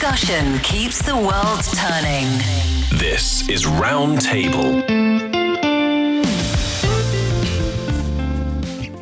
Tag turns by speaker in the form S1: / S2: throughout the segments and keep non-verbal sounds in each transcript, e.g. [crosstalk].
S1: Discussion keeps the world turning.
S2: This is Roundtable.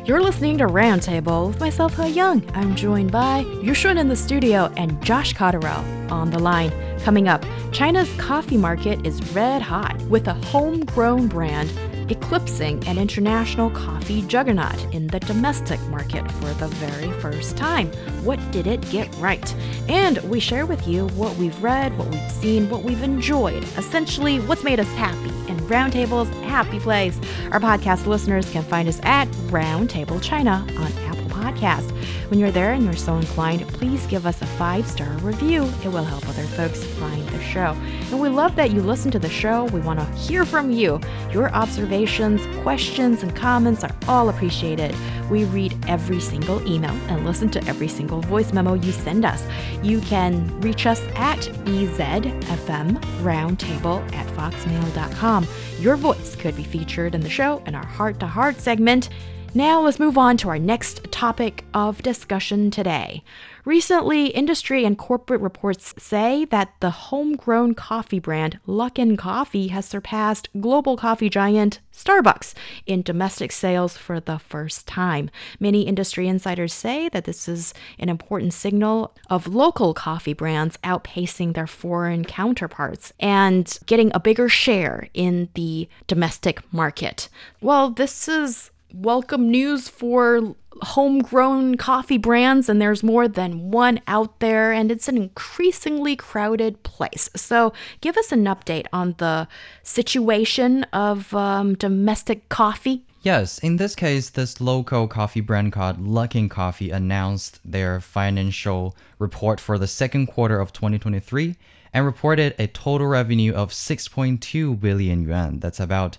S3: You're listening to Roundtable with myself, Heyang. I'm joined by Yushun in the studio and Josh Cotterill on the line. Coming up, China's coffee market is red hot with a homegrown brand eclipsing an international coffee juggernaut in the domestic market for the very first time. What did it get right? And we share with you what we've read, what we've seen, what we've enjoyed. Essentially, what's made us happy in Roundtable's happy place. Our podcast listeners can find us at Roundtable China on Apple Podcast. When you're there and you're so inclined, please give us a five star review. It will help other folks find the show. And we love that you listen to the show. We want to hear from you. Your observations, questions, and comments are all appreciated. We read every single email and listen to every single voice memo you send us. You can reach us at EZFM Roundtable at foxmail.com. Your voice could be featured in the show in our heart to heart segment. Now, let's move on to our next topic of discussion today. Recently, industry and corporate reports say that the homegrown coffee brand Luckin Coffee has surpassed global coffee giant Starbucks in domestic sales for the first time. Many industry insiders say that this is an important signal of local coffee brands outpacing their foreign counterparts and getting a bigger share in the domestic market. Well, this is welcome news for homegrown coffee brands, and there's more than one out there, and it's an increasingly crowded place. So, give us an update on the situation of um, domestic coffee.
S4: Yes, in this case, this local coffee brand called Luckin Coffee announced their financial report for the second quarter of 2023 and reported a total revenue of 6.2 billion yuan. That's about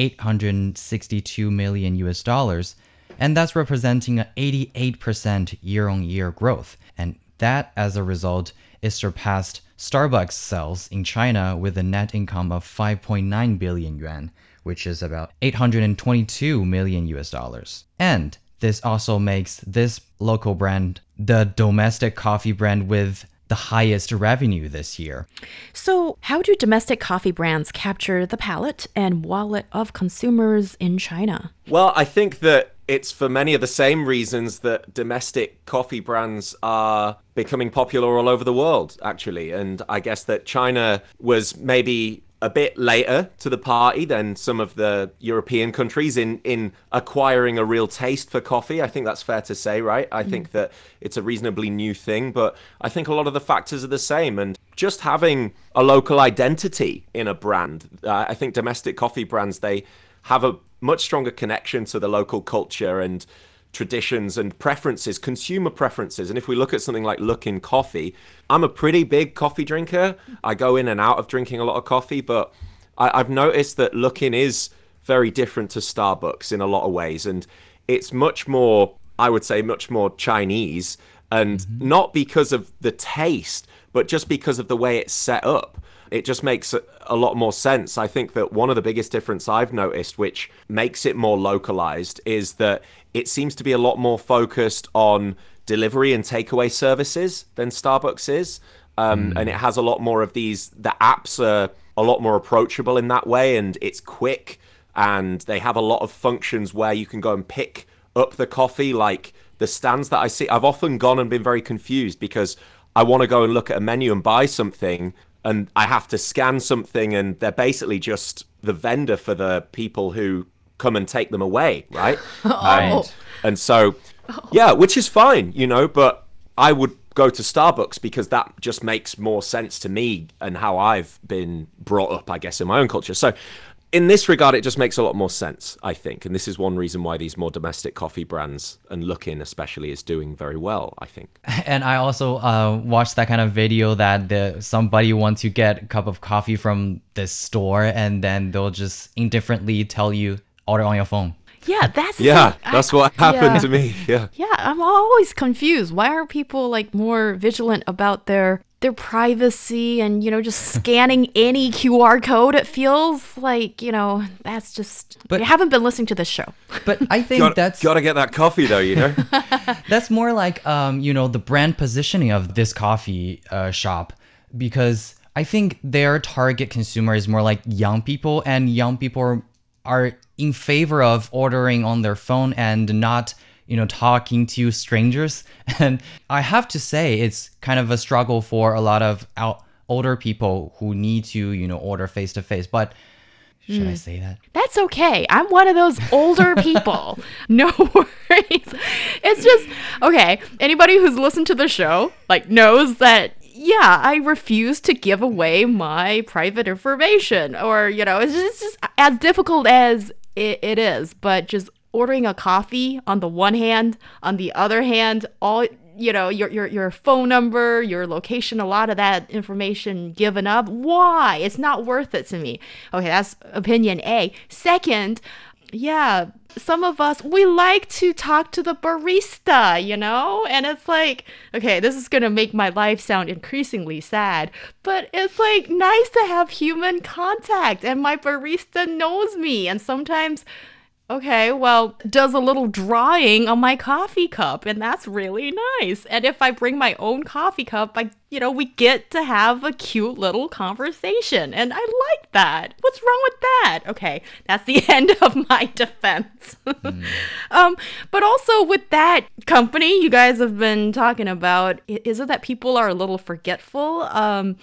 S4: 862 million US dollars, and that's representing an 88% year on year growth. And that, as a result, is surpassed Starbucks sales in China with a net income of 5.9 billion yuan, which is about 822 million US dollars. And this also makes this local brand the domestic coffee brand with the highest revenue this year.
S3: So, how do domestic coffee brands capture the palate and wallet of consumers in China?
S5: Well, I think that it's for many of the same reasons that domestic coffee brands are becoming popular all over the world, actually. And I guess that China was maybe a bit later to the party than some of the European countries in in acquiring a real taste for coffee. I think that's fair to say, right? I think that it's a reasonably new thing, but I think a lot of the factors are the same and just having a local identity in a brand. Uh, I think domestic coffee brands they have a much stronger connection to the local culture and traditions and preferences, consumer preferences. And if we look at something like Luckin Coffee, I'm a pretty big coffee drinker. I go in and out of drinking a lot of coffee, but I, I've noticed that Luckin is very different to Starbucks in a lot of ways. And it's much more, I would say, much more Chinese. And mm-hmm. not because of the taste, but just because of the way it's set up it just makes a, a lot more sense. I think that one of the biggest difference I've noticed, which makes it more localized, is that it seems to be a lot more focused on delivery and takeaway services than Starbucks is. Um, And it has a lot more of these, the apps are a lot more approachable in that way, and it's quick, and they have a lot of functions where you can go and pick up the coffee, like the stands that I see. I've often gone and been very confused because I want to go and look at a menu and buy something, and I have to scan something, and they're basically just the vendor for the people who come and take them away, right? [laughs]
S4: Right.
S5: And so, yeah, which is fine, you know, but I would go to Starbucks because that just makes more sense to me and how I've been brought up, I guess, in my own culture. So, in this regard, it just makes a lot more sense, I think. And this is one reason why these more domestic coffee brands and Luckin especially is doing very well, I think. [laughs]
S4: And I also uh, watched that kind of video that the somebody wants to get a cup of coffee from this store, and then they'll just indifferently tell you order on your phone.
S3: Yeah, that's the
S5: Yeah,
S3: thing. I-
S5: that's what [laughs] happened
S3: yeah.
S5: to me. Yeah.
S3: Yeah, I'm always confused. Why are people like more vigilant about their their privacy and you know just [laughs] scanning any QR code? It feels like you know that's just.
S4: But-
S3: But you haven't been listening to this show.
S4: But I [laughs] think
S5: Got,
S4: that's
S5: gotta get that coffee though, you know?
S4: that's more like um, you know the brand positioning of this coffee uh, shop because I think their target consumer is more like young people and young people are in favor of ordering on their phone and not you know talking to strangers [laughs] and I have to say it's kind of a struggle for a lot of out older people who need to you know order face to face but should I hmm. say that
S3: That's okay. I'm one of those older [laughs] people. no worries. It's just okay. Anybody who's listened to the show like knows that yeah, I refuse to give away my private information or you know, it's just, it's just as difficult as it, it is, but just ordering a coffee on the one hand, on the other hand, all you know, your your your phone number, your location, a lot of that information given up. Why? It's not worth it to me. Okay, that's opinion A. Second, yeah, some of us we like to talk to the barista, you know? And it's like, okay, this is going to make my life sound increasingly sad, but it's like nice to have human contact and my barista knows me and sometimes Okay, well, does a little drawing on my coffee cup, and that's really nice. And if I bring my own coffee cup, I, you know, we get to have a cute little conversation, and I like that. What's wrong with that? Okay, that's the [laughs] end of my defense. [laughs] um, but also with that company you guys have been talking about, is it that people are a little forgetful? Um,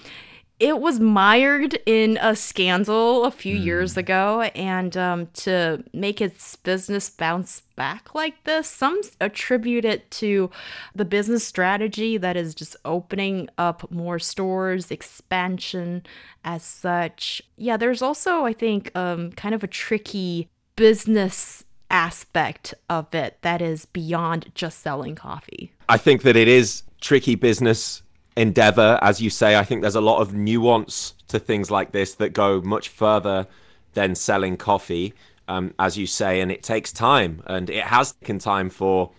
S3: it was mired in a scandal a few years ago, and um, to make its business bounce back like this, some attribute it to the business strategy that is just opening up more stores, expansion as such. Yeah, there's also, I think, um, kind of a tricky business aspect of it that is beyond just selling coffee.
S5: I think that it is tricky business endeavor, as you say. I think there's a lot of nuance to things like this that go much further than selling coffee, um, as you say, and it takes time, and it has taken time for,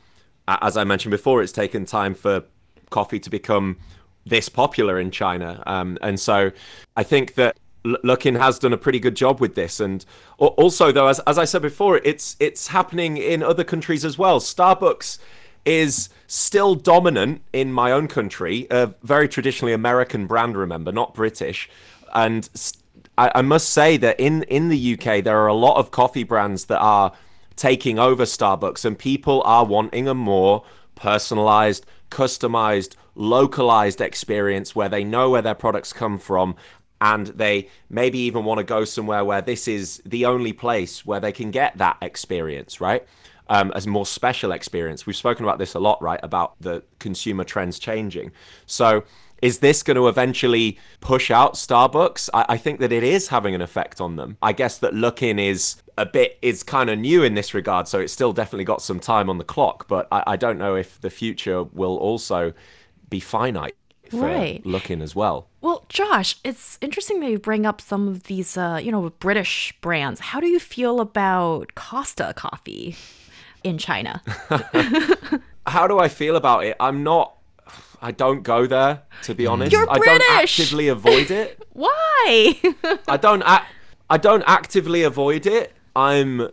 S5: as I mentioned before, it's taken time for coffee to become this popular in China, um, and so I think that. L- Luckin has done a pretty good job with this, and also though, as, as I said before, it's it's happening in other countries as well. Starbucks is still dominant in my own country, a very traditionally American brand, remember, not British. And I must say that in, in the UK, there are a lot of coffee brands that are taking over Starbucks, and people are wanting a more personalized, customized, localized experience where they know where their products come from. And they maybe even want to go somewhere where this is the only place where they can get that experience, right? Um, as a more special experience. We've spoken about this a lot, right? About the consumer trends changing. So, is this going to eventually push out Starbucks? I, I think that it is having an effect on them. I guess that Luckin is a bit is kind of new in this regard, so it's still definitely got some time on the clock. But I, I don't know if the future will also be finite for
S3: Right.
S5: Luckin as well.
S3: Well, Josh, it's interesting that you bring up some of these, uh, you know, British brands. How do you feel about Costa coffee in China? [laughs]
S5: How do I feel about it? I'm not. I don't go there to be mm. honest.
S3: You're
S5: I don't
S3: British!
S5: actively avoid it. [laughs]
S3: Why?
S5: I don't ac- I don't actively avoid it. I'm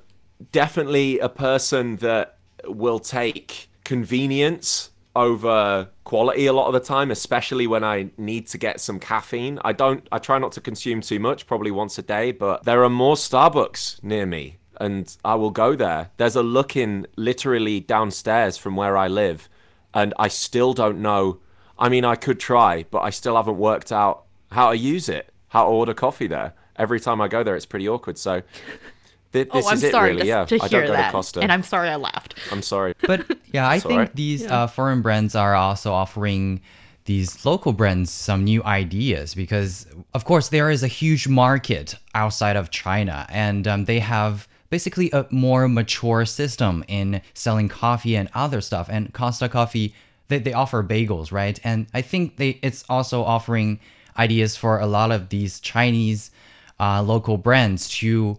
S5: definitely a person that will take convenience over quality a lot of the time, especially when I need to get some caffeine. I don't I try not to consume too much, probably once a day, but there are more Starbucks near me and I will go there. There's a Luckin literally downstairs from where I live and I still don't know I mean, I could try, but I still haven't worked out how to use it, how to order coffee there. Every time I go there, it's pretty awkward. So [laughs] th- this
S3: oh, I'm
S5: is it,
S3: sorry
S5: really.
S3: to,
S5: yeah,
S3: to
S5: I
S3: hear
S5: don't go
S3: that,
S5: to Costa.
S3: and I'm sorry I laughed.
S5: I'm sorry. [laughs]
S4: But yeah, I think
S5: right.
S4: these uh, foreign brands are also offering these local brands some new ideas because, of course, there is a huge market outside of China, and um, they have basically a more mature system in selling coffee and other stuff. And Costa Coffee, they, they offer bagels, right? And I think they it's also offering ideas for a lot of these Chinese uh, local brands to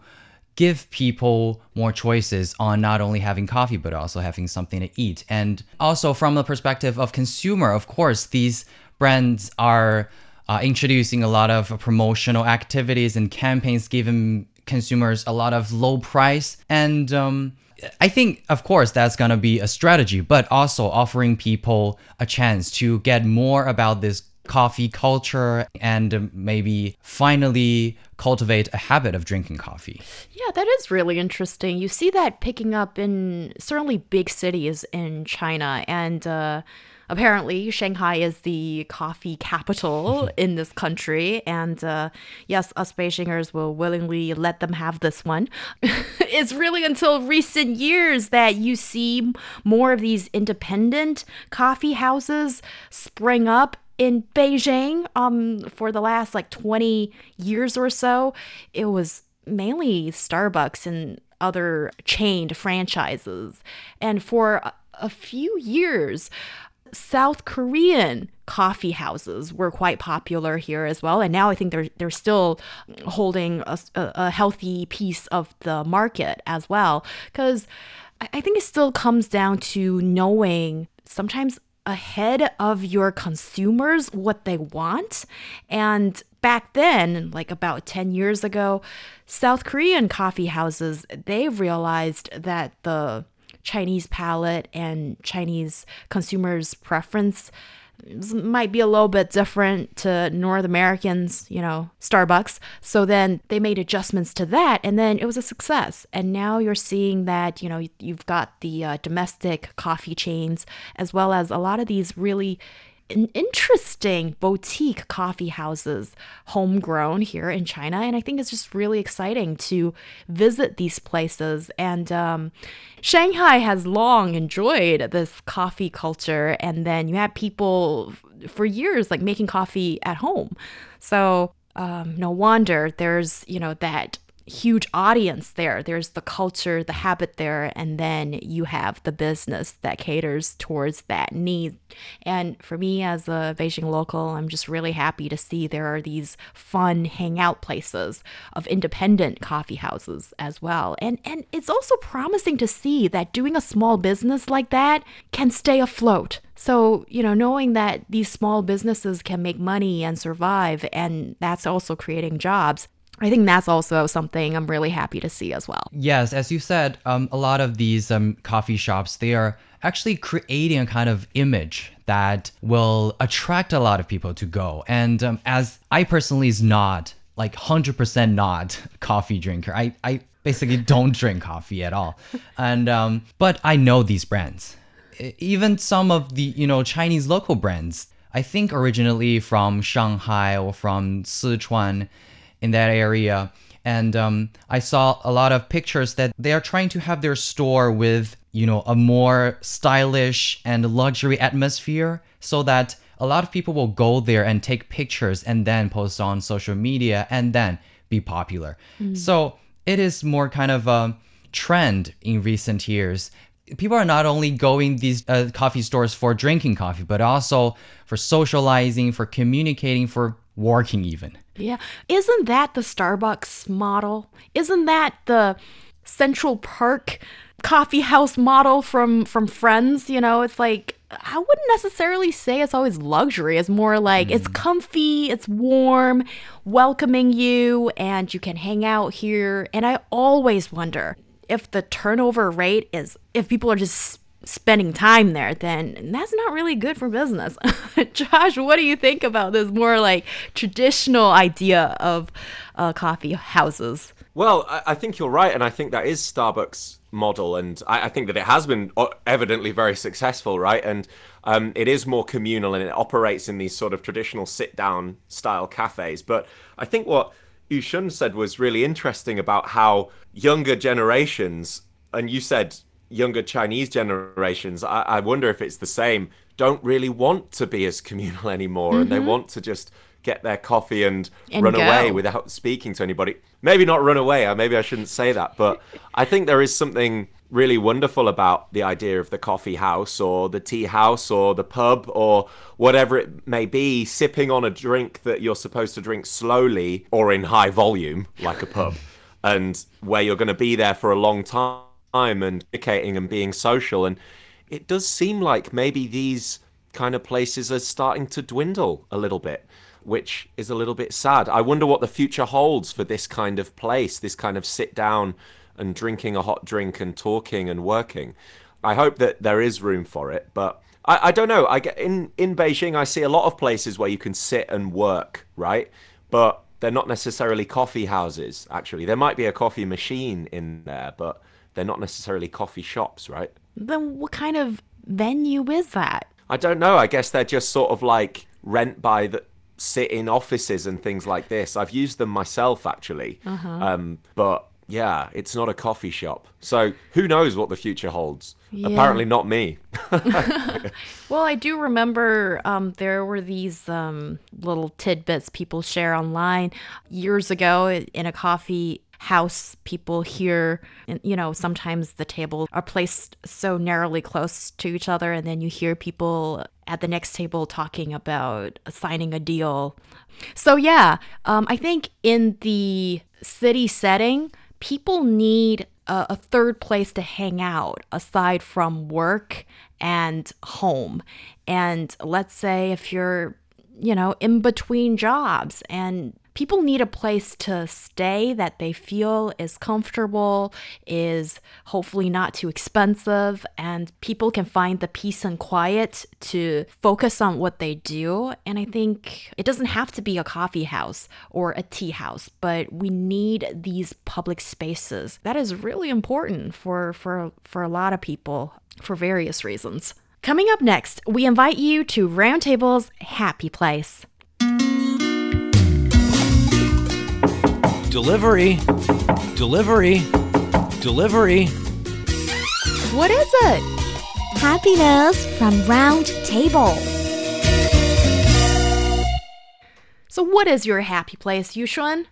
S4: give people more choices on not only having coffee but also having something to eat and also from the perspective of consumer of course these brands are uh, introducing a lot of promotional activities and campaigns giving consumers a lot of low price. And um, I think, of course, that's going to be a strategy, but also offering people a chance to get more about this coffee culture and maybe finally cultivate a habit of drinking coffee.
S3: Yeah, that is really interesting. You see that picking up in certainly big cities in China, and uh, apparently Shanghai is the coffee capital [laughs] in this country. And uh, yes, us Beijingers will willingly let them have this one. [laughs] it's really until recent years that you see more of these independent coffee houses spring up in Beijing um for the last like 20 years or so it was mainly Starbucks and other chained franchises and for a, a few years South Korean coffee houses were quite popular here as well, and now I think they're they're still holding a, a healthy piece of the market as well. Because I think it still comes down to knowing sometimes ahead of your consumers what they want, and back then, like about ten years ago, South Korean coffee houses they realized that the Chinese palate and Chinese consumers' preference might be a little bit different to North Americans, you know, Starbucks. So then they made adjustments to that and then it was a success. And now you're seeing that, you know, you've got the uh, domestic coffee chains as well as a lot of these really interesting boutique coffee houses homegrown here in China. And I think it's just really exciting to visit these places. And um, Shanghai has long enjoyed this coffee culture. And then you had people for years like making coffee at home. So um, no wonder there's, you know, that huge audience there. There's the culture, the habit there, and then you have the business that caters towards that need. And for me, as a Beijing local, I'm just really happy to see there are these fun hangout places of independent coffee houses as well. And and it's also promising to see that doing a small business like that can stay afloat. So, you know, knowing that these small businesses can make money and survive, and that's also creating jobs, I think that's also something I'm really happy to see as well.
S4: Yes, as you said, um, a lot of these um, coffee shops they are actually creating a kind of image that will attract a lot of people to go. And um, as I personally is not like hundred percent not [laughs] coffee drinker, I I basically don't [laughs] drink coffee at all, and um, but I know these brands, even some of the you know Chinese local brands. I think originally from Shanghai or from Sichuan in that area. And um, I saw a lot of pictures that they are trying to have their store with, you know, a more stylish and luxury atmosphere so that a lot of people will go there and take pictures and then post on social media and then be popular. So it is more kind of a trend in recent years. People are not only going these uh, coffee stores for drinking coffee, but also for socializing, for communicating, for working even.
S3: Yeah. Isn't that the Starbucks model? Isn't that the Central Park coffee house model from from Friends, you know? It's like I wouldn't necessarily say it's always luxury. It's more like it's hmm. comfy, it's warm, welcoming you and you can hang out here. And I always wonder if the turnover rate is if people are just spending time there, then that's not really good for business. [laughs] Josh, what do you think about this more like traditional idea of uh, coffee houses?
S5: Well, I, I think you're right, and I think that is Starbucks' model, and I, I think that it has been uh, evidently very successful, right? And um, it is more communal, and it operates in these sort of traditional sit-down style cafes. But I think what Yushun said was really interesting about how younger generations, and you said younger Chinese generations, I, I wonder if it's the same, don't really want to be as communal [laughs] anymore, mm-hmm. and they want to just get their coffee and,
S3: and
S5: run
S3: go.
S5: away without speaking to anybody. Maybe not run away. Maybe I shouldn't say that, but I think there is something really wonderful about the idea of the coffee house or the tea house or the pub or whatever it may be, sipping on a drink that you're supposed to drink slowly or in high volume, like a pub, [laughs] and where you're going to be there for a long time and communicating and being social. And it does seem like maybe these kind of places are starting to dwindle a little bit which is a little bit sad. I wonder what the future holds for this kind of place, this kind of sit down and drinking a hot drink and talking and working. I hope that there is room for it, but I, I don't know. I get in in Beijing, I see a lot of places where you can sit and work, right? But they're not necessarily coffee houses. Actually, there might be a coffee machine in there, but they're not necessarily coffee shops, right?
S3: Then what kind of venue is that?
S5: I don't know. I guess they're just sort of like rent by the sit in offices and things like this. I've used them myself actually,
S3: Uh-huh.
S5: um, but yeah, it's not a coffee shop. So who knows what the future holds?
S3: Yeah.
S5: Apparently, not me. [laughs] [laughs]
S3: Well, I do remember um, there were these um, little tidbits people share online years ago in a coffee house. People hear, and, you know, sometimes the tables are placed so narrowly close to each other, and then you hear people at the next table talking about signing a deal. So, yeah, um, I think in the city setting, people need a, a third place to hang out aside from work and home. And let's say if you're, you know, in between jobs and people need a place to stay that they feel is comfortable, is hopefully not too expensive, and people can find the peace and quiet to focus on what they do. And I think it doesn't have to be a coffee house or a tea house, but we need these public spaces. That is really important for for for a lot of people for various reasons. Coming up next, we invite you to Roundtable's Happy Place.
S6: Delivery. Delivery. Delivery.
S3: What is it?
S7: Happiness from Round Table.
S3: So, what is your happy place, Yushun?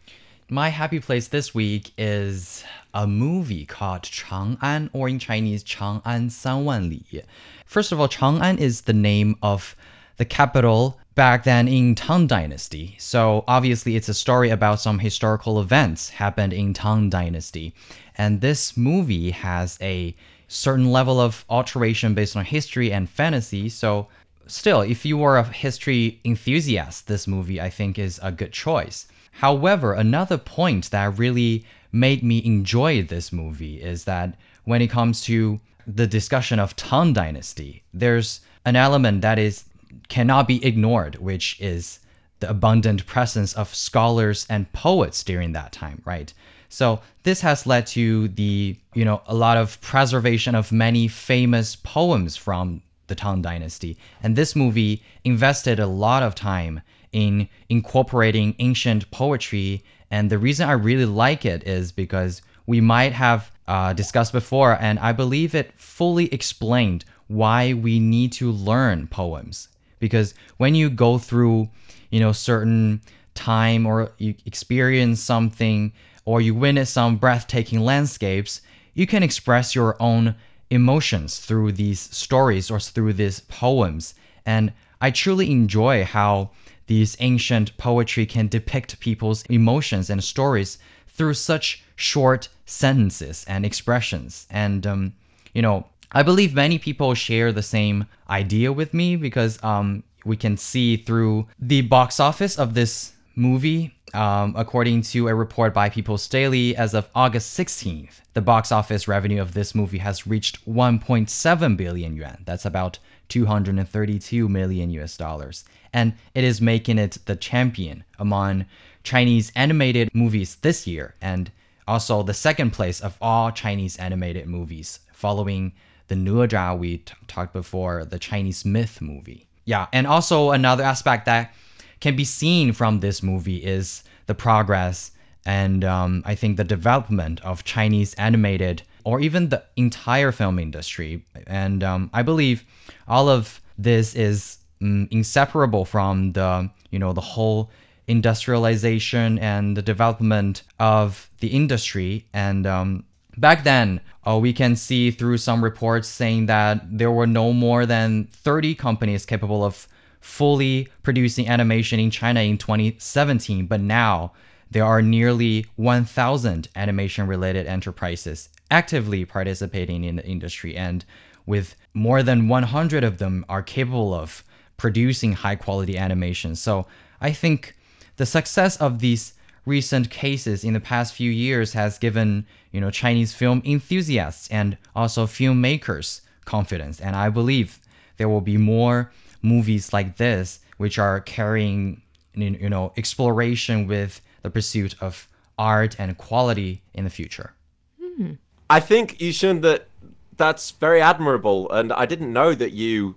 S4: My happy place this week is a movie called Chang'an, or in Chinese, Chang'an Sanwan Li. First of all, Chang'an is the name of the capital back then in Tang Dynasty. So obviously, it's a story about some historical events happened in Tang Dynasty, and this movie has a certain level of alteration based on history and fantasy. So still, if you are a history enthusiast, this movie I think is a good choice. However, another point that really made me enjoy this movie is that when it comes to the discussion of Tang Dynasty, there's an element that is cannot be ignored, which is the abundant presence of scholars and poets during that time, right? So this has led to the, you know, a lot of preservation of many famous poems from the Tang Dynasty. And this movie invested a lot of time in incorporating ancient poetry. And the reason I really like it is because we might have uh, discussed before, and I believe it fully explained why we need to learn poems. Because when you go through, you know, certain time or you experience something or you witness some breathtaking landscapes, you can express your own emotions through these stories or through these poems. And I truly enjoy how these ancient poetry can depict people's emotions and stories through such short sentences and expressions. And, um, you know, I believe many people share the same idea with me because um, we can see through the box office of this movie. Um, according to a report by People's Daily, as of August 16th, the box office revenue of this movie has reached 1.7 billion yuan. That's about 232 million US dollars. And it is making it the champion among Chinese animated movies this year. And also the second place of all Chinese animated movies, following the 哪 we t- talked before, the Chinese myth movie. Yeah, and also another aspect that can be seen from this movie is the progress and um, I think the development of Chinese animated or even the entire film industry. And um, I believe all of this is um, inseparable from the you know the whole industrialization and the development of the industry. And um, back then, uh, we can see through some reports saying that there were no more than 30 companies capable of fully producing animation in China in 2017. But now there are nearly 1,000 animation related enterprises actively participating in the industry, and with more than 100 of them are capable of producing high quality animation. So I think the success of these recent cases in the past few years has given you know Chinese film enthusiasts and also filmmakers confidence, and I believe there will be more movies like this which are carrying you know exploration with the pursuit of art and quality in the future.
S5: Hmm. I think Yushun that that's very admirable, and I didn't know that you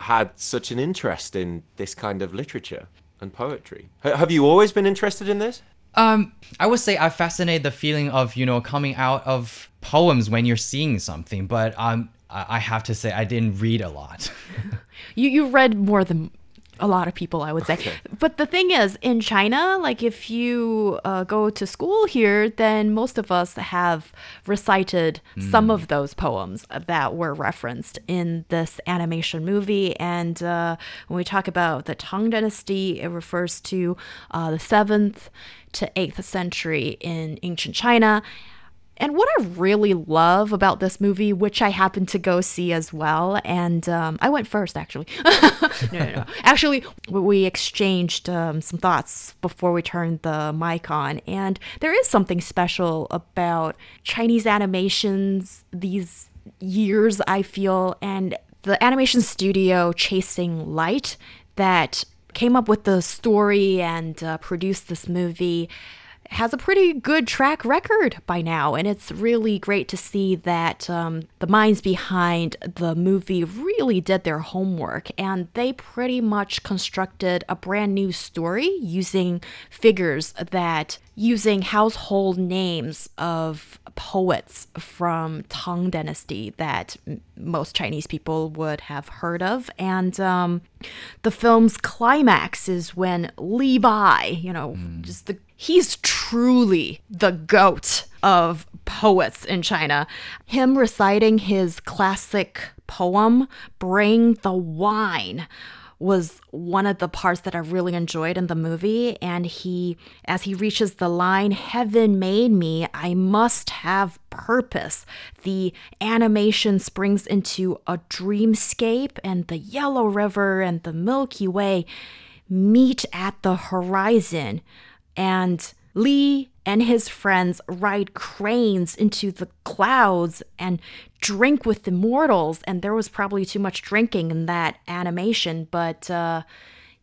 S5: had such an interest in this kind of literature and poetry. H- have you always been interested in this?
S4: Um, I would say I fascinate the feeling of you know coming out of poems when you're seeing something, but um, I have to say I didn't read a lot. [laughs]
S3: you you read more than a lot of people, I would say. Okay. But the thing is, in China, like if you uh, go to school here, then most of us have recited mm. some of those poems that were referenced in this animation movie. And uh, when we talk about the Tang Dynasty, it refers to uh, the seventh to eighth century in ancient China. And what I really love about this movie, which I happened to go see as well, and um, I went first actually. [laughs] no, no, no. Actually, we exchanged um, some thoughts before we turned the mic on, and there is something special about Chinese animations these years, I feel, and the animation studio Chasing Light that came up with the story and uh, produced this movie has a pretty good track record by now, and it's really great to see that um, the minds behind the movie really did their homework and they pretty much constructed a brand new story using figures that using household names of poets from Tang Dynasty that m- most Chinese people would have heard of. And um, the film's climax is when Li Bai, you know, mm. just the he's truly the goat of poets in China. Him reciting his classic poem, Bring the Wine, was one of the parts that I really enjoyed in the movie. And he, as he reaches the line, Heaven made me, I must have purpose. The animation springs into a dreamscape, and the Yellow River and the Milky Way meet at the horizon. And Li and his friends ride cranes into the clouds and drink with the mortals. And there was probably too much drinking in that animation, but uh,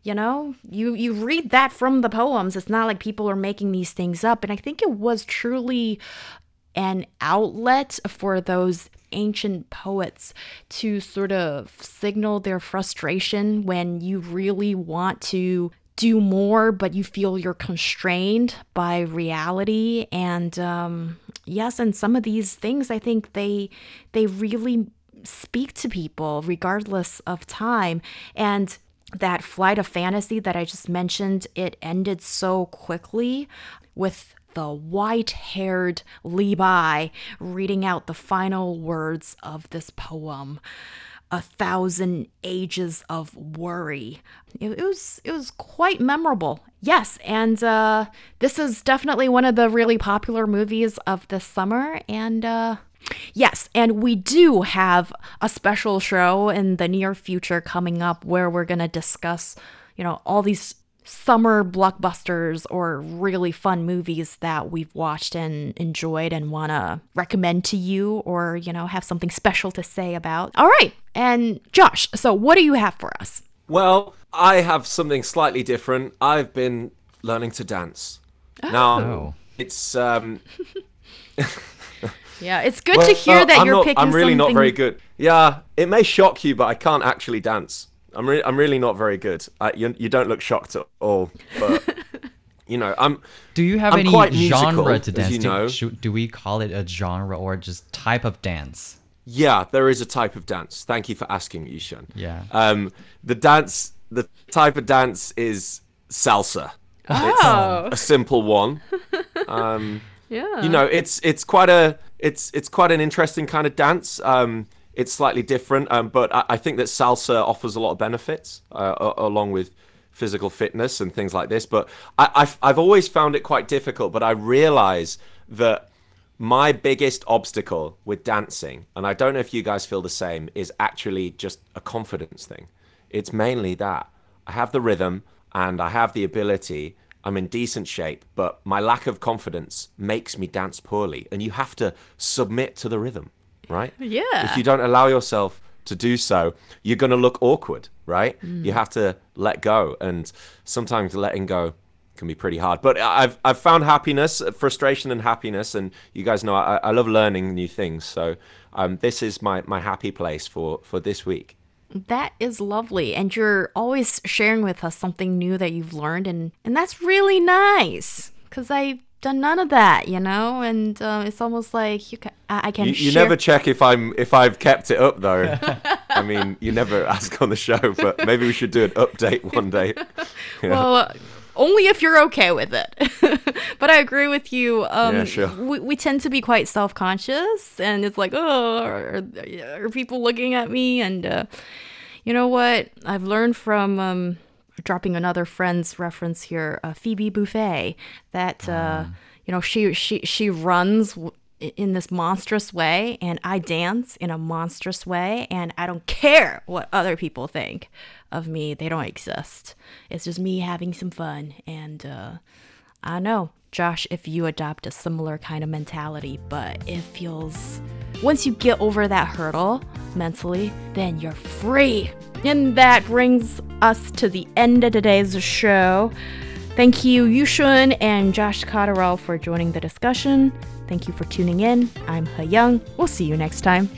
S3: you know, you you read that from the poems. It's not like people are making these things up. And I think it was truly an outlet for those ancient poets to sort of signal their frustration when you really want to do more, but you feel you're constrained by reality. And um, yes, and some of these things, I think they they really speak to people regardless of time. And that flight of fantasy that I just mentioned, it ended so quickly with the white haired Bai reading out the final words of this poem a thousand ages of worry. It, it was it was quite memorable. Yes, and uh, this is definitely one of the really popular movies of the summer. And uh, yes, and we do have a special show in the near future coming up where we're gonna discuss, you know, all these summer blockbusters or really fun movies that we've watched and enjoyed and want to recommend to you or, you know, have something special to say about. All right. And Josh, so what do you have for us?
S5: Well, I have something slightly different. I've been learning to dance. Oh. Now, it's um [laughs]
S3: Yeah, it's good
S5: Well,
S3: to hear
S5: uh,
S3: that
S5: I'm
S3: you're
S5: not,
S3: picking
S5: I'm really not very good. Yeah, it may shock you, but I can't actually dance. I'm re- I'm really not very good. Uh, you you don't look shocked at all, but [laughs] you know I'm.
S4: Do you have
S5: I'm
S4: any
S5: quite musical,
S4: genre to dance?
S5: You
S4: do,
S5: know.
S4: should- do we call it a genre or just type of dance?
S5: Yeah, there is a type of dance. Thank you for asking, Yushan.
S4: Yeah.
S5: Um, the dance, the type of dance is salsa.
S3: Oh.
S5: It's a simple one. [laughs] Um,
S3: Yeah.
S5: You know, it's it's quite a it's it's quite an interesting kind of dance. Um, it's slightly different, um, but I, I think that salsa offers a lot of benefits uh, along with physical fitness and things like this. But I, I've I've always found it quite difficult. But I realize that my biggest obstacle with dancing, and I don't know if you guys feel the same, is actually just a confidence thing. It's mainly that I have the rhythm and I have the ability. I'm in decent shape, but my lack of confidence makes me dance poorly. And you have to submit to the rhythm, right?
S3: Yeah.
S5: If you don't allow yourself to do so, you're going to look awkward, right? You have to let go. And sometimes letting go can be pretty hard. But I've, I've found happiness, frustration, and happiness. And you guys know I, I love learning new things. So um, this is my, my happy place for, for this week.
S3: That is lovely. And you're always sharing with us something new that you've learned. And, and that's really nice because I've done none of that, you know? And uh, it's almost like you can, I, I can
S5: You, you
S3: share-
S5: never check if I'm if I've kept it up though. I mean, you never [laughs] ask on the show, but maybe we should do an update one day. Yeah. [laughs]
S3: Well, uh, only if you're okay with it. [laughs] but I agree with you. Um,
S5: Yeah, sure.
S3: we, we tend to be quite self conscious, and it's like, oh, are, are people looking at me? And uh, you know what? I've learned from. Um, dropping another friend's reference here, uh, Phoebe Buffay, that uh, you know she she she runs w- in this monstrous way, and I dance in a monstrous way, and I don't care what other people think of me. They don't exist. It's just me having some fun, and uh, I know, Josh, if you adopt a similar kind of mentality, but it feels once you get over that hurdle mentally, then you're free. And that brings us to the end of today's show. Thank you, Yushun and Josh Cotterill, for joining the discussion. Thank you for tuning in. I'm Heyang. We'll see you next time.